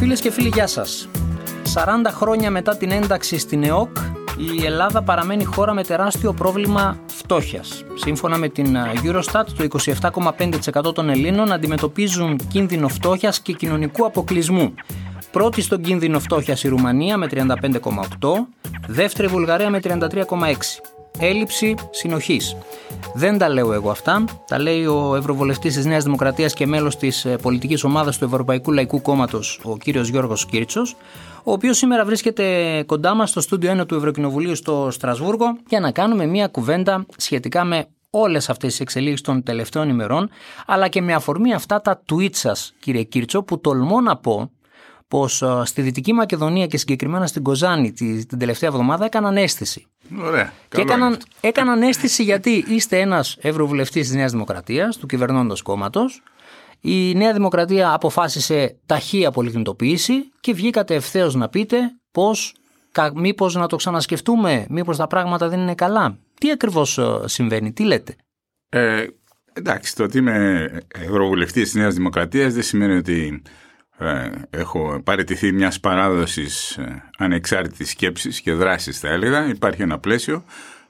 Φίλες και φίλοι, γεια σας. 40 χρόνια μετά την ένταξη στην ΕΟΚ, η Ελλάδα παραμένει χώρα με τεράστιο πρόβλημα φτώχειας. Σύμφωνα με την Eurostat, το 27,5% των Ελλήνων αντιμετωπίζουν κίνδυνο φτώχειας και κοινωνικού αποκλεισμού. Πρώτη στον κίνδυνο φτώχειας η Ρουμανία με 35,8, δεύτερη η Βουλγαρία με 33,6 έλλειψη συνοχής. Δεν τα λέω εγώ αυτά. Τα λέει ο Ευρωβουλευτής της Νέας Δημοκρατίας και μέλος της ε, πολιτικής ομάδας του Ευρωπαϊκού Λαϊκού Κόμματος, ο κύριος Γιώργος Κίρτσος, ο οποίος σήμερα βρίσκεται κοντά μας στο στούντιο 1 του Ευρωκοινοβουλίου στο Στρασβούργο για να κάνουμε μια κουβέντα σχετικά με όλες αυτές τις εξελίξεις των τελευταίων ημερών, αλλά και με αφορμή αυτά τα tweets σας, κύριε Κίρτσο, που τολμώ να πω πως ε, στη Δυτική Μακεδονία και συγκεκριμένα στην Κοζάνη την τελευταία εβδομάδα έκαναν αίσθηση. Ωραία. Και έκαναν, έκαναν αίσθηση γιατί είστε ένας ευρωβουλευτής της Νέας Δημοκρατίας, του κυβερνώντος κόμματος. Η Νέα Δημοκρατία αποφάσισε ταχεία πολυκινητοποίηση και βγήκατε ευθέως να πείτε πώ, μήπως να το ξανασκεφτούμε, μήπως τα πράγματα δεν είναι καλά. Τι ακριβώς ε, συμβαίνει, τι λέτε; Ε, εντάξει, το ότι είμαι ευρωβουλευτής της Νέας Δημοκρατίας δεν σημαίνει ότι ε, έχω παραιτηθεί μιας παράδοσης ε, ανεξάρτητης σκέψης και δράσης θα έλεγα, υπάρχει ένα πλαίσιο,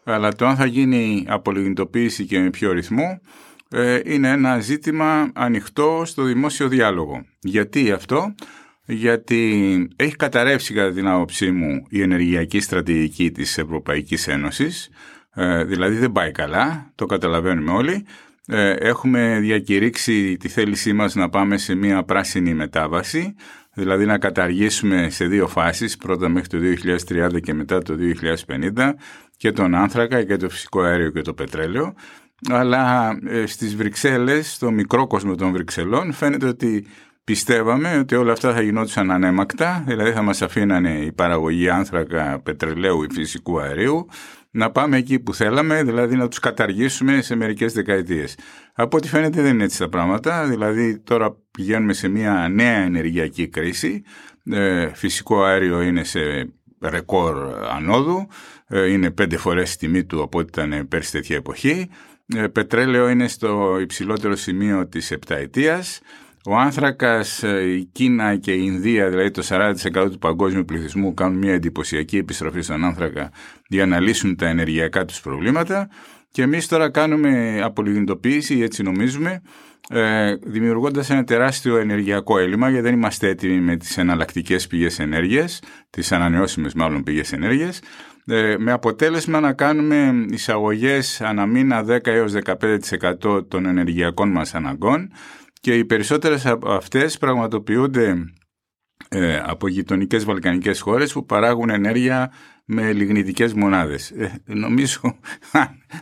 αλλά το αν θα γίνει απολυγνητοποίηση και με ποιο ρυθμό ε, είναι ένα ζήτημα ανοιχτό στο δημόσιο διάλογο. Γιατί αυτό, γιατί έχει καταρρεύσει κατά την άποψή μου η ενεργειακή στρατηγική της Ευρωπαϊκής Ένωσης, δηλαδή δεν πάει καλά, το καταλαβαίνουμε όλοι, ε, έχουμε διακηρύξει τη θέλησή μας να πάμε σε μια πράσινη μετάβαση, δηλαδή να καταργήσουμε σε δύο φάσεις, πρώτα μέχρι το 2030 και μετά το 2050, και τον άνθρακα και το φυσικό αέριο και το πετρέλαιο. Αλλά ε, στις Βρυξέλλες, στο μικρό κόσμο των Βρυξελών, φαίνεται ότι πιστεύαμε ότι όλα αυτά θα γινόντουσαν ανέμακτα, δηλαδή θα μας αφήνανε η παραγωγή άνθρακα, πετρελαίου ή φυσικού αερίου, να πάμε εκεί που θέλαμε, δηλαδή να τους καταργήσουμε σε μερικές δεκαετίες. Από ό,τι φαίνεται δεν είναι έτσι τα πράγματα, δηλαδή τώρα πηγαίνουμε σε μια νέα ενεργειακή κρίση, ε, φυσικό αέριο είναι σε ρεκόρ ανόδου, ε, είναι πέντε φορές η τιμή του από ό,τι ήταν πέρσι τέτοια εποχή, ε, πετρέλαιο είναι στο υψηλότερο σημείο της επταετίας, ο άνθρακας, ε, η Κίνα και η Ινδία, δηλαδή το 40% του παγκόσμιου πληθυσμού κάνουν μια εντυπωσιακή επιστροφή στον άνθρακα για να λύσουν τα ενεργειακά τους προβλήματα. Και εμείς τώρα κάνουμε απολυγνητοποίηση, έτσι νομίζουμε, ε, δημιουργώντας ένα τεράστιο ενεργειακό έλλειμμα γιατί δεν είμαστε έτοιμοι με τις εναλλακτικές πηγές ενέργειας, τις ανανεώσιμες μάλλον πηγές ενέργειας, ε, με αποτέλεσμα να κάνουμε εισαγωγές ανά μήνα 10 έως 15% των ενεργειακών μας αναγκών και οι περισσότερες από αυτές πραγματοποιούνται ε, από γειτονικές βαλκανικές χώρες που παράγουν ενέργεια με λιγνητικές μονάδες. Ε, νομίζω,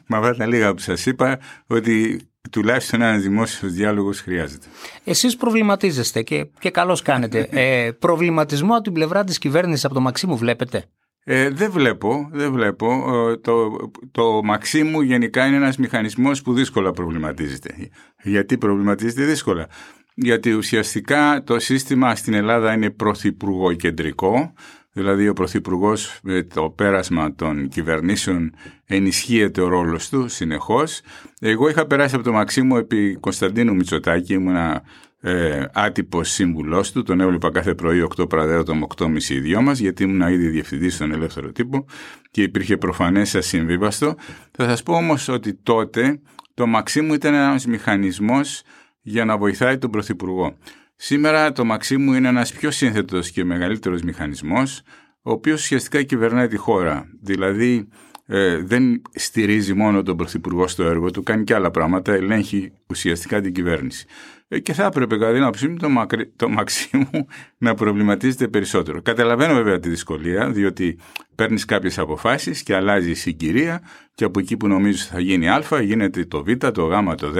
με αυτά τα λίγα που σας είπα, ότι τουλάχιστον ένας δημόσιος διάλογος χρειάζεται. Εσείς προβληματίζεστε και, και καλώς κάνετε. Ε, προβληματισμό από την πλευρά της κυβέρνησης από το Μαξίμου βλέπετε; Ε, δεν βλέπω, δεν βλέπω. Ε, το, το Μαξίμου γενικά είναι ένας μηχανισμός που δύσκολα προβληματίζεται. Γιατί προβληματίζεται δύσκολα; Γιατί ουσιαστικά το σύστημα στην Ελλάδα είναι πρωθυπουργό κεντρικό, δηλαδή ο πρωθυπουργός με το πέρασμα των κυβερνήσεων ενισχύεται ο ρόλος του συνεχώς. Εγώ είχα περάσει από το Μαξίμου επί Κωνσταντίνου Μητσοτάκη, ήμουνα ε, άτυπο σύμβουλός του. Τον έβλεπα κάθε πρωί 8 παραδέρωτα με 8.30 οι δυο μας, γιατί ήμουν ήδη διευθυντής στον ελεύθερο τύπο και υπήρχε προφανές ασυμβίβαστο. Θα σας πω όμως ότι τότε το Μαξίμου ήταν ένας μηχανισμός για να βοηθάει τον Πρωθυπουργό. Σήμερα το Μαξίμου είναι ένας πιο σύνθετος και μεγαλύτερος μηχανισμός, ο οποίος ουσιαστικά κυβερνάει τη χώρα. Δηλαδή, ε, δεν στηρίζει μόνο τον Πρωθυπουργό στο έργο του, κάνει και άλλα πράγματα, ελέγχει ουσιαστικά την κυβέρνηση. Ε, και θα έπρεπε κατά την άποψή μου το, μακρι... το Μαξίμου να προβληματίζεται περισσότερο. Καταλαβαίνω βέβαια τη δυσκολία, διότι παίρνεις κάποιες αποφάσεις και αλλάζει η συγκυρία και από εκεί που νομίζω θα γίνει Α, γίνεται το Β, το Γ, το Δ.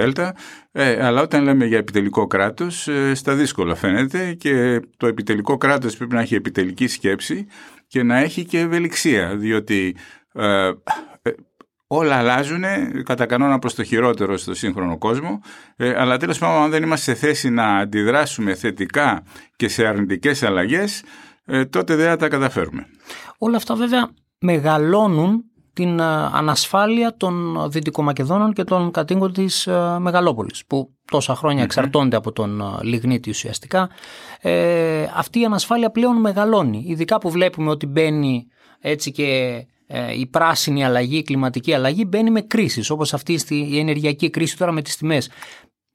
Ε, αλλά όταν λέμε για επιτελικό κράτος, ε, στα δύσκολα φαίνεται και το επιτελικό κράτος πρέπει να έχει επιτελική σκέψη και να έχει και ευελιξία, διότι ε, όλα αλλάζουν κατά κανόνα προς το χειρότερο στο σύγχρονο κόσμο, ε, αλλά τέλος πάντων αν δεν είμαστε σε θέση να αντιδράσουμε θετικά και σε αρνητικές αλλαγές, ε, τότε δεν θα τα καταφέρουμε. Όλα αυτά βέβαια μεγαλώνουν την ανασφάλεια των Δυτικομακεδόνων και των κατοίκων της Μεγαλόπολης που τόσα εξαρτώνται από τον λιγνίτη ουσιαστικά. Ε, αυτή η ανασφάλεια πλέον μεγαλώνει, ειδικά που βλέπουμε ότι μπαίνει έτσι και η πράσινη αλλαγή, η κλιματική αλλαγή μπαίνει με κρίσεις όπως αυτή η ενεργειακή κρίση τώρα με τις τιμές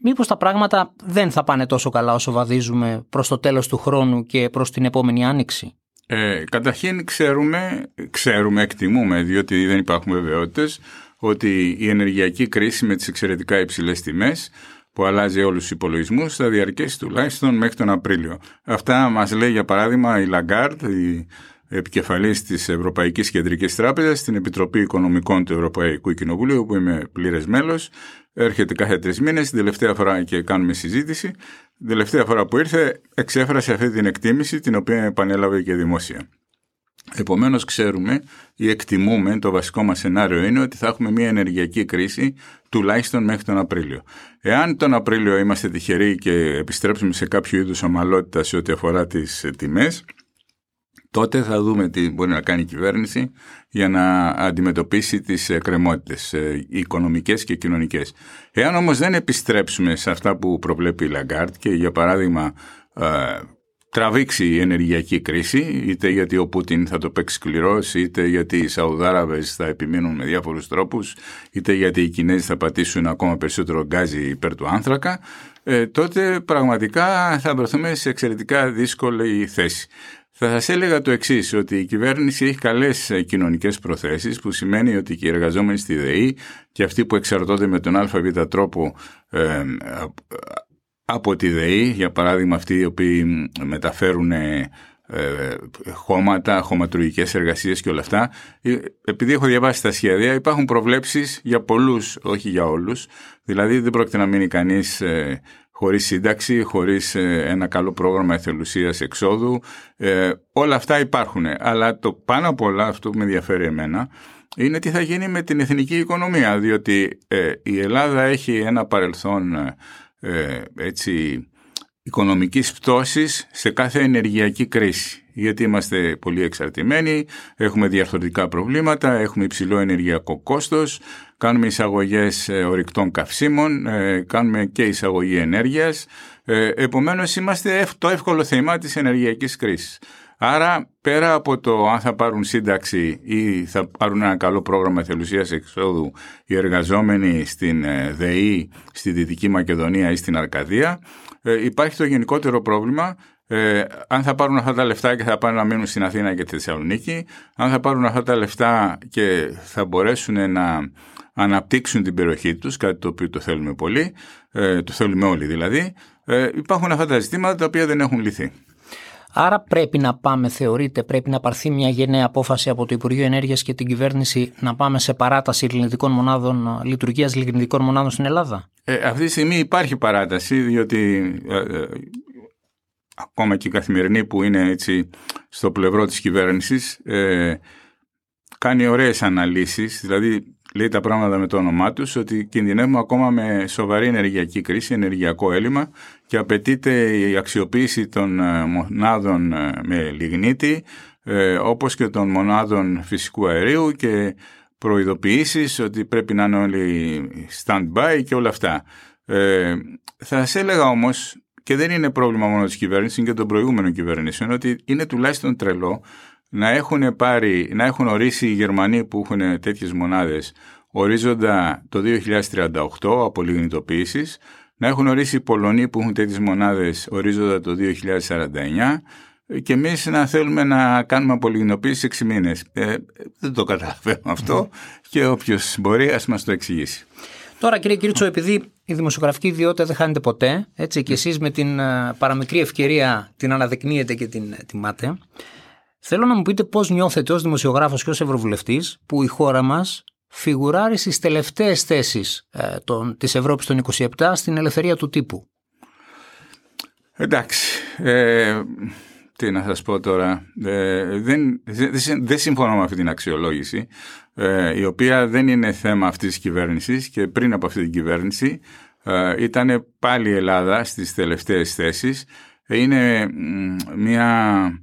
μήπως τα πράγματα δεν θα πάνε τόσο καλά όσο βαδίζουμε προς το τέλος του χρόνου και προς την επόμενη άνοιξη; Ε, καταρχήν ξέρουμε, ξέρουμε, εκτιμούμε, διότι δεν υπάρχουν βεβαιότητες, ότι η ενεργειακή κρίση με τις εξαιρετικά υψηλές τιμές που αλλάζει όλους τους υπολογισμούς θα διαρκέσει τουλάχιστον μέχρι τον Απρίλιο. Αυτά μας λέει για παράδειγμα η Λαγκάρντ, η επικεφαλής της Ευρωπαϊκής Κεντρικής Τράπεζας στην Επιτροπή Οικονομικών του Ευρωπαϊκού Κοινοβουλίου που είμαι πλήρες μέλος έρχεται κάθε τρεις μήνες, την τελευταία φορά και κάνουμε συζήτηση. Την τελευταία φορά που ήρθε, εξέφρασε αυτή την εκτίμηση, την οποία επανέλαβε και δημόσια. Επομένως, ξέρουμε ή εκτιμούμε, το βασικό μας σενάριο είναι ότι θα έχουμε μια ενεργειακή κρίση τουλάχιστον μέχρι τον Απρίλιο. Εάν τον Απρίλιο είμαστε τυχεροί και επιστρέψουμε σε κάποιο είδους ομαλότητα σε ό,τι αφορά τις τιμές, τότε θα δούμε τι μπορεί να κάνει η κυβέρνηση για να αντιμετωπίσει τις εκκρεμότητες ε, οικονομικές και κοινωνικές. Εάν όμως δεν επιστρέψουμε σε αυτά που προβλέπει η Λαγκάρντ και για παράδειγμα ε, τραβήξει η ενεργειακή κρίση, είτε γιατί ο Πούτιν θα το παίξει σκληρός, είτε γιατί οι Σαουδάραβες θα επιμείνουν με διάφορους τρόπους, είτε γιατί οι Κινέζοι θα πατήσουν ακόμα περισσότερο γκάζι υπέρ του άνθρακα, ε, τότε πραγματικά θα βρεθούμε σε εξαιρετικά δύσκολη θέση. Θα σας έλεγα το εξής ότι η κυβέρνηση έχει καλές ε, κοινωνικές προθέσεις, που σημαίνει ότι και οι εργαζόμενοι στη ΔΕΗ και αυτοί που εξαρτώνται με τον ΑΒ τρόπο ε, από τη ΔΕΗ, για παράδειγμα αυτοί οι οποίοι μεταφέρουν ε, χώματα, χωματουργικές εργασίες και όλα αυτά. Ε, επειδή έχω διαβάσει τα σχέδια, υπάρχουν προβλέψεις για πολλούς, όχι για όλους. Δηλαδή δεν πρόκειται να μείνει κανείς χωρίς σύνταξη, χωρίς ε, ένα καλό πρόγραμμα εθελουσίας εξόδου. Ε, όλα αυτά υπάρχουν. Αλλά το πάνω απ' όλα αυτό που με ενδιαφέρει εμένα είναι τι θα γίνει με την εθνική οικονομία. Διότι ε, η Ελλάδα έχει ένα παρελθόν ε, έτσι, οικονομικής πτώσης σε κάθε ενεργειακή κρίση. Γιατί είμαστε πολύ εξαρτημένοι, έχουμε διαρθρωτικά προβλήματα, έχουμε υψηλό ενεργειακό κόστος, κάνουμε εισαγωγές ε, ορυκτών καυσίμων, ε, κάνουμε και εισαγωγή ενέργειας. Ε, επομένως είμαστε το εύκολο θέμα της ενεργειακής κρίσης. Άρα πέρα από το αν θα πάρουν σύνταξη ή θα πάρουν ένα καλό πρόγραμμα εθελουσίας εξόδου οι εργαζόμενοι στην ΔΕΗ, στη Δυτική Μακεδονία ή στην Αρκαδία, υπάρχει το γενικότερο πρόβλημα ε, αν θα πάρουν αυτά τα λεφτά και θα πάνε να μείνουν στην Αθήνα και τη Θεσσαλονίκη, αν θα πάρουν αυτά τα λεφτά και θα μπορέσουν να αναπτύξουν την περιοχή τους, κάτι το οποίο το θέλουμε πολύ, ε, το θέλουμε όλοι δηλαδή, ε, υπάρχουν αυτά τα ζητήματα τα οποία δεν έχουν λυθεί. Άρα πρέπει να πάμε, θεωρείτε, πρέπει να πάρθει μια γενναία απόφαση από το Υπουργείο Ενέργειας και την κυβέρνηση να πάμε σε παράταση λιγνητικών μονάδων, λειτουργίας λιγνητικών μονάδων στην Ελλάδα; Ε, αυτή τη στιγμή υπάρχει παράταση, διότι ε, ε, ακόμα και η καθημερινή που είναι έτσι στο πλευρό της κυβέρνησης ε, κάνει ωραίες αναλύσεις, δηλαδή λέει τα πράγματα με το όνομά τους, ότι κινδυνεύουμε ακόμα με σοβαρή ενεργειακή κρίση, ενεργειακό έλλειμμα και απαιτείται η αξιοποίηση των ε, μονάδων ε, με λιγνίτη, ε, όπως και των μονάδων φυσικού αερίου και προειδοποιήσεις ότι πρέπει να είναι όλοι stand-by και όλα αυτά. Ε, θα σας έλεγα όμως, και δεν είναι πρόβλημα μόνο της κυβέρνησης, είναι και των προηγούμενων κυβερνήσεων, ότι είναι τουλάχιστον τρελό να έχουν, πάρει, να έχουν ορίσει οι Γερμανοί που έχουν τέτοιες μονάδες ορίζοντα το 2038 από λιγνητοποίησης, να έχουν ορίσει οι Πολωνοί που έχουν τέτοιες μονάδες ορίζοντα το 2049 και εμείς να θέλουμε να κάνουμε απολιγνοποίηση 6 μήνες. Ε, δεν το καταλαβαίνω αυτό και όποιος μπορεί ας μας το εξηγήσει. Τώρα κύριε Κίρτσο, επειδή η δημοσιογραφική ιδιότητα δεν χάνεται ποτέ, έτσι και εσείς με την ε, παραμικρή ευκαιρία την αναδεικνύετε και την τιμάτε, Θέλω να μου πείτε πώς νιώθετε ως δημοσιογράφος και ως ευρωβουλευτής που η χώρα μας φιγουράρει στις τελευταίες θέσεις ε, των, της Ευρώπης των 27 στην ελευθερία του τύπου. Εντάξει, ε, τι να σας πω τώρα, ε, δεν, δεν, δεν συμφωνώ με αυτή την αξιολόγηση, ε, η οποία δεν είναι θέμα αυτής της κυβέρνησης και πριν από αυτή την κυβέρνηση ε, ήταν πάλι η Ελλάδα στις τελευταίες θέσεις. Είναι μια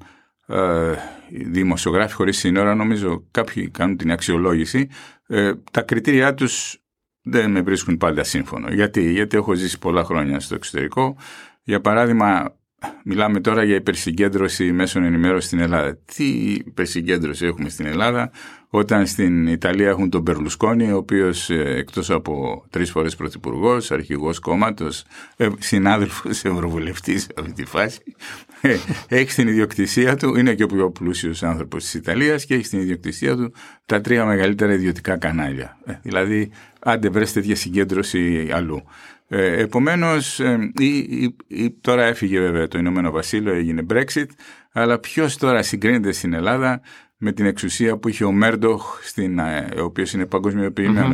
ε, δημοσιογράφοι χωρίς σύνορα, νομίζω κάποιοι κάνουν την αξιολόγηση, ε, τα κριτήριά τους δεν με βρίσκουν πάντα σύμφωνο. Γιατί, Γιατί έχω ζήσει πολλά χρόνια στο εξωτερικό. Για παράδειγμα, Μιλάμε τώρα για υπερσυγκέντρωση μέσων ενημέρωσης στην Ελλάδα. Τι υπερσυγκέντρωση έχουμε στην Ελλάδα, όταν στην Ιταλία έχουν τον Περλουσκόνη, ο οποίος ε, εκτός από τρεις φορές πρωθυπουργός, αρχηγός κόμματος, ε, συνάδελφος ευρωβουλευτής σε αυτή τη φάση, ε, έχει στην ιδιοκτησία του, είναι και ο πιο πλούσιος άνθρωπος της Ιταλίας και έχει στην ιδιοκτησία του τα τρία μεγαλύτερα ιδιωτικά κανάλια. δηλαδή, άντε βρες τέτοια συγκέντρωση αλλού. Ε, επομένως, ε, τώρα έφυγε βέβαια το Ηνωμένο Βασίλειο, έγινε Brexit, αλλά ποιος τώρα συγκρίνεται στην Ελλάδα με την εξουσία που είχε ο Μέρντοχ, στην, ε, ο οποίος είναι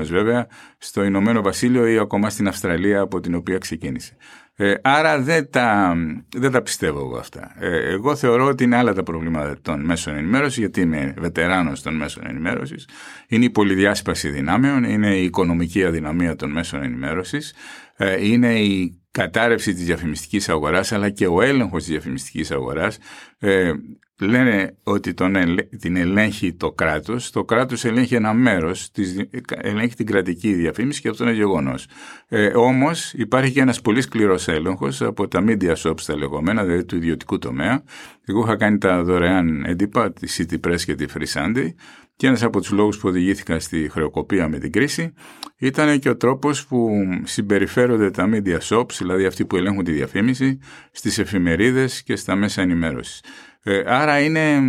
βέβαια, στο Ηνωμένο Βασίλειο ή ακόμα στην Αυστραλία από την οποία ξεκίνησε. Ε, άρα δεν τα, δεν τα πιστεύω εγώ αυτά. Ε, εγώ θεωρώ ότι είναι άλλα τα προβλήματα των μέσων ενημέρωσης, γιατί είμαι βετεράνος των μέσων ενημέρωσης. Είναι η πολυδιάσπαση δυνάμεων, είναι η οικονομική αδυναμία των μέσων ενημέρωσης, ε, είναι η κατάρρευση της διαφημιστικής αγοράς αλλά και ο έλεγχος της διαφημιστικής αγοράς. Ε, λένε ότι τον, την ελέγχει το κράτος. Το κράτος ελέγχει ένα μέρος της, ελέγχει την κρατική διαφήμιση και αυτό είναι γεγονός. Ε, όμως υπάρχει και ένας πολύ σκληρός έλεγχος από τα media shops τα λεγόμενα δηλαδή του ιδιωτικού τομέα. Εγώ είχα κάνει τα δωρεάν έντυπα τη City Press και τη Free Sunday και ένας από τους λόγους που οδηγήθηκα στη χρεοκοπία με την κρίση ήταν και ο τρόπος που συμπεριφέρονται τα media shops, δηλαδή αυτοί που ελέγχουν τη διαφήμιση, στις εφημερίδες και στα μέσα ενημέρωσης. Ε, άρα είναι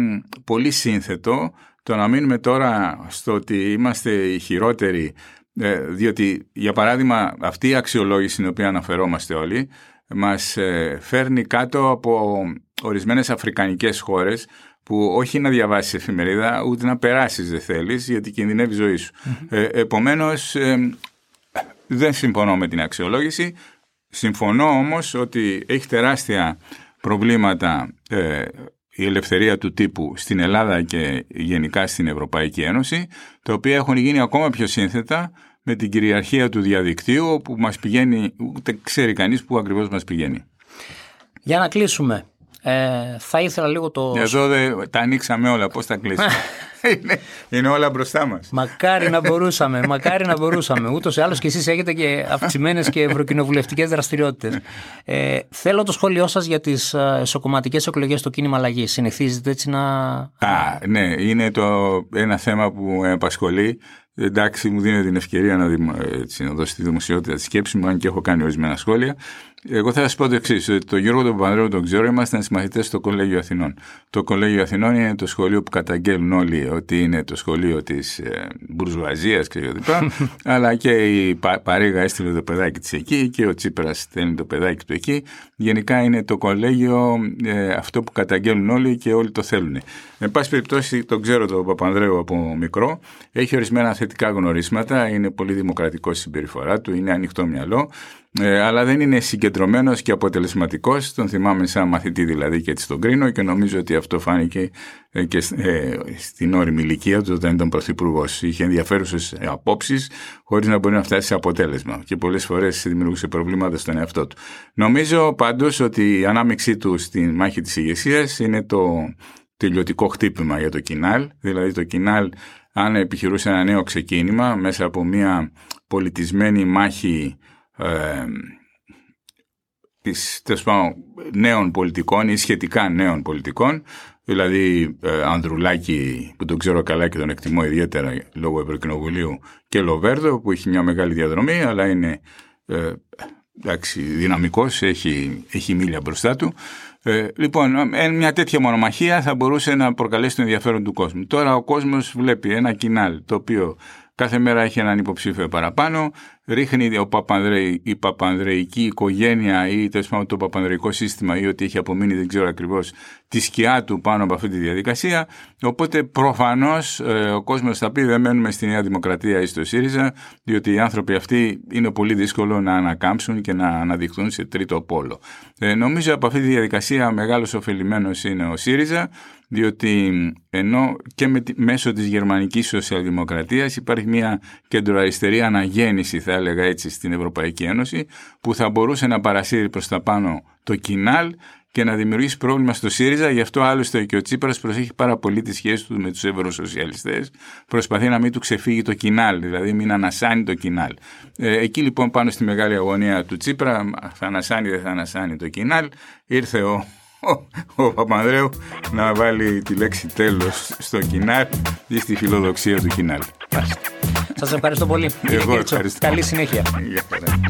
πολύ σύνθετο το να μείνουμε τώρα στο ότι είμαστε οι χειρότεροι, ε, διότι για παράδειγμα αυτή η αξιολόγηση στην οποία αναφερόμαστε όλοι μας ε, φέρνει κάτω από ορισμένες αφρικανικές χώρες που όχι να διαβάσεις εφημερίδα, ούτε να περάσεις δεν θέλεις, γιατί κινδυνεύει η ζωή σου. Mm-hmm. Ε, Επομένως, ε, δεν συμφωνώ με την αξιολόγηση. Συμφωνώ όμως ότι έχει τεράστια προβλήματα ε, η ελευθερία του τύπου στην Ελλάδα και γενικά στην Ευρωπαϊκή Ένωση, τα οποία έχουν γίνει ακόμα πιο σύνθετα με την κυριαρχία του διαδικτύου που μας πηγαίνει, ούτε ξέρει κανείς που ακριβώς μας πηγαίνει. Για να κλείσουμε, ε, θα ήθελα λίγο το. Εδώ τα ανοίξαμε όλα. Πώς τα κλείσαμε. είναι, είναι όλα μπροστά μας. Μακάρι να μπορούσαμε. μακάρι να μπορούσαμε. Ούτως ή άλλως και εσείς έχετε και αυξημένες και ευρωκοινοβουλευτικές δραστηριότητες. Ε, θέλω το σχόλιο σας για τις ε, εσωκομματικές εκλογές στο κίνημα αλλαγή. Συνηθίζετε έτσι να. Α, ναι, είναι το, ένα θέμα που με απασχολεί. Εντάξει, μου δίνει την ευκαιρία να, δημο, έτσι, να δώσει τη δημοσιότητα τη σκέψη μου, αν και έχω κάνει ορισμένα σχόλια. Εγώ θα σας πω το εξής. Το Γιώργο τον Παπανδρέου τον ξέρω, ήμασταν συμμαθητές στο Κολέγιο Αθηνών. Το Κολέγιο Αθηνών είναι το σχολείο που καταγγέλνουν όλοι ότι είναι το σχολείο της ε, μπουρζουαζίας κλπ. αλλά και η Πα, Παρίγα έστειλε το παιδάκι της εκεί και ο Τσίπρας στέλνει το παιδάκι του εκεί. Γενικά είναι το κολέγιο ε, αυτό που καταγγέλνουν όλοι και όλοι το θέλουν. Εν πάση περιπτώσει, τον ξέρω τον Παπανδρέου από μικρό. Έχει ορισμένα θετικά γνωρίσματα. Είναι πολύ δημοκρατικό στη συμπεριφορά του. Είναι ανοιχτό μυαλό. Ε, αλλά δεν είναι συγκεντρωμένος και αποτελεσματικός. Τον θυμάμαι σαν μαθητή δηλαδή και έτσι τον κρίνω και νομίζω ότι αυτό φάνηκε ε, και ε, στην όρημη ηλικία του όταν ήταν πρωθυπουργός. Είχε ενδιαφέρουσες απόψεις χωρίς να μπορεί να φτάσει σε αποτέλεσμα και πολλές φορές δημιουργούσε προβλήματα στον εαυτό του. Νομίζω πάντως ότι η ανάμειξή του στη μάχη της ηγεσίας είναι το τελειωτικό χτύπημα για το κοινάλ. Δηλαδή το κοινάλ αν επιχειρούσε ένα νέο ξεκίνημα μέσα από μια πολιτισμένη μάχη ε, της, νέων πολιτικών ή σχετικά νέων πολιτικών, δηλαδή ε, Ανδρουλάκη που τον ξέρω καλά και τον εκτιμώ ιδιαίτερα λόγω Ευρωκοινοβουλίου και Λοβέρδο που έχει μια μεγάλη διαδρομή αλλά είναι ε, εντάξει, δυναμικός, έχει, έχει μίλια μπροστά του. Ε, λοιπόν, μια τέτοια μονομαχία θα μπορούσε να προκαλέσει τον ενδιαφέρον του κόσμου. Τώρα ο κόσμος βλέπει ένα κοινάλ το οποίο κάθε μέρα έχει έναν υποψήφιο παραπάνω, ρίχνει ο Παπανδρέη, η παπανδρεϊκή οικογένεια ή το παπανδρεϊκό σύστημα ή ότι έχει απομείνει δεν ξέρω ακριβώς τη σκιά του πάνω από αυτή τη διαδικασία. Οπότε προφανώς ε, ο κόσμος θα πει δεν μένουμε στη Νέα Δημοκρατία ή στο ΣΥΡΙΖΑ διότι οι άνθρωποι αυτοί είναι πολύ δύσκολο να ανακάμψουν και να αναδειχθούν σε τρίτο πόλο. Ε, νομίζω από αυτή τη διαδικασία μεγάλος ωφελημένος είναι ο ΣΥΡΙΖΑ διότι ενώ και με, μέσω της γερμανικής σοσιαλδημοκρατίας υπάρχει μια κεντροαριστερή αναγέννηση θα έλεγα έτσι στην Ευρωπαϊκή Ένωση που θα μπορούσε να παρασύρει προς τα πάνω το κοινάλ και να δημιουργήσει πρόβλημα στο ΣΥΡΙΖΑ. Γι' αυτό άλλωστε και ο Τσίπρας προσέχει πάρα πολύ τη σχέση του με τους Ευρωσοσιαλιστές. Προσπαθεί να μην του ξεφύγει το κοινάλ, δηλαδή μην ανασάνει το κοινάλ. Ε, εκεί λοιπόν πάνω στη μεγάλη αγωνία του Τσίπρα, θα ανασάνει δεν θα ανασάνει το κοινάλ, ήρθε ο, ο, ο Παπανδρέου να βάλει τη λέξη τέλος στο κοινάλ ή στη φιλοδοξία του κοινάλ. Σας ευχαριστώ πολύ. Εγώ ευχαριστώ. Καλή συνέχεια. Γεια χαρά.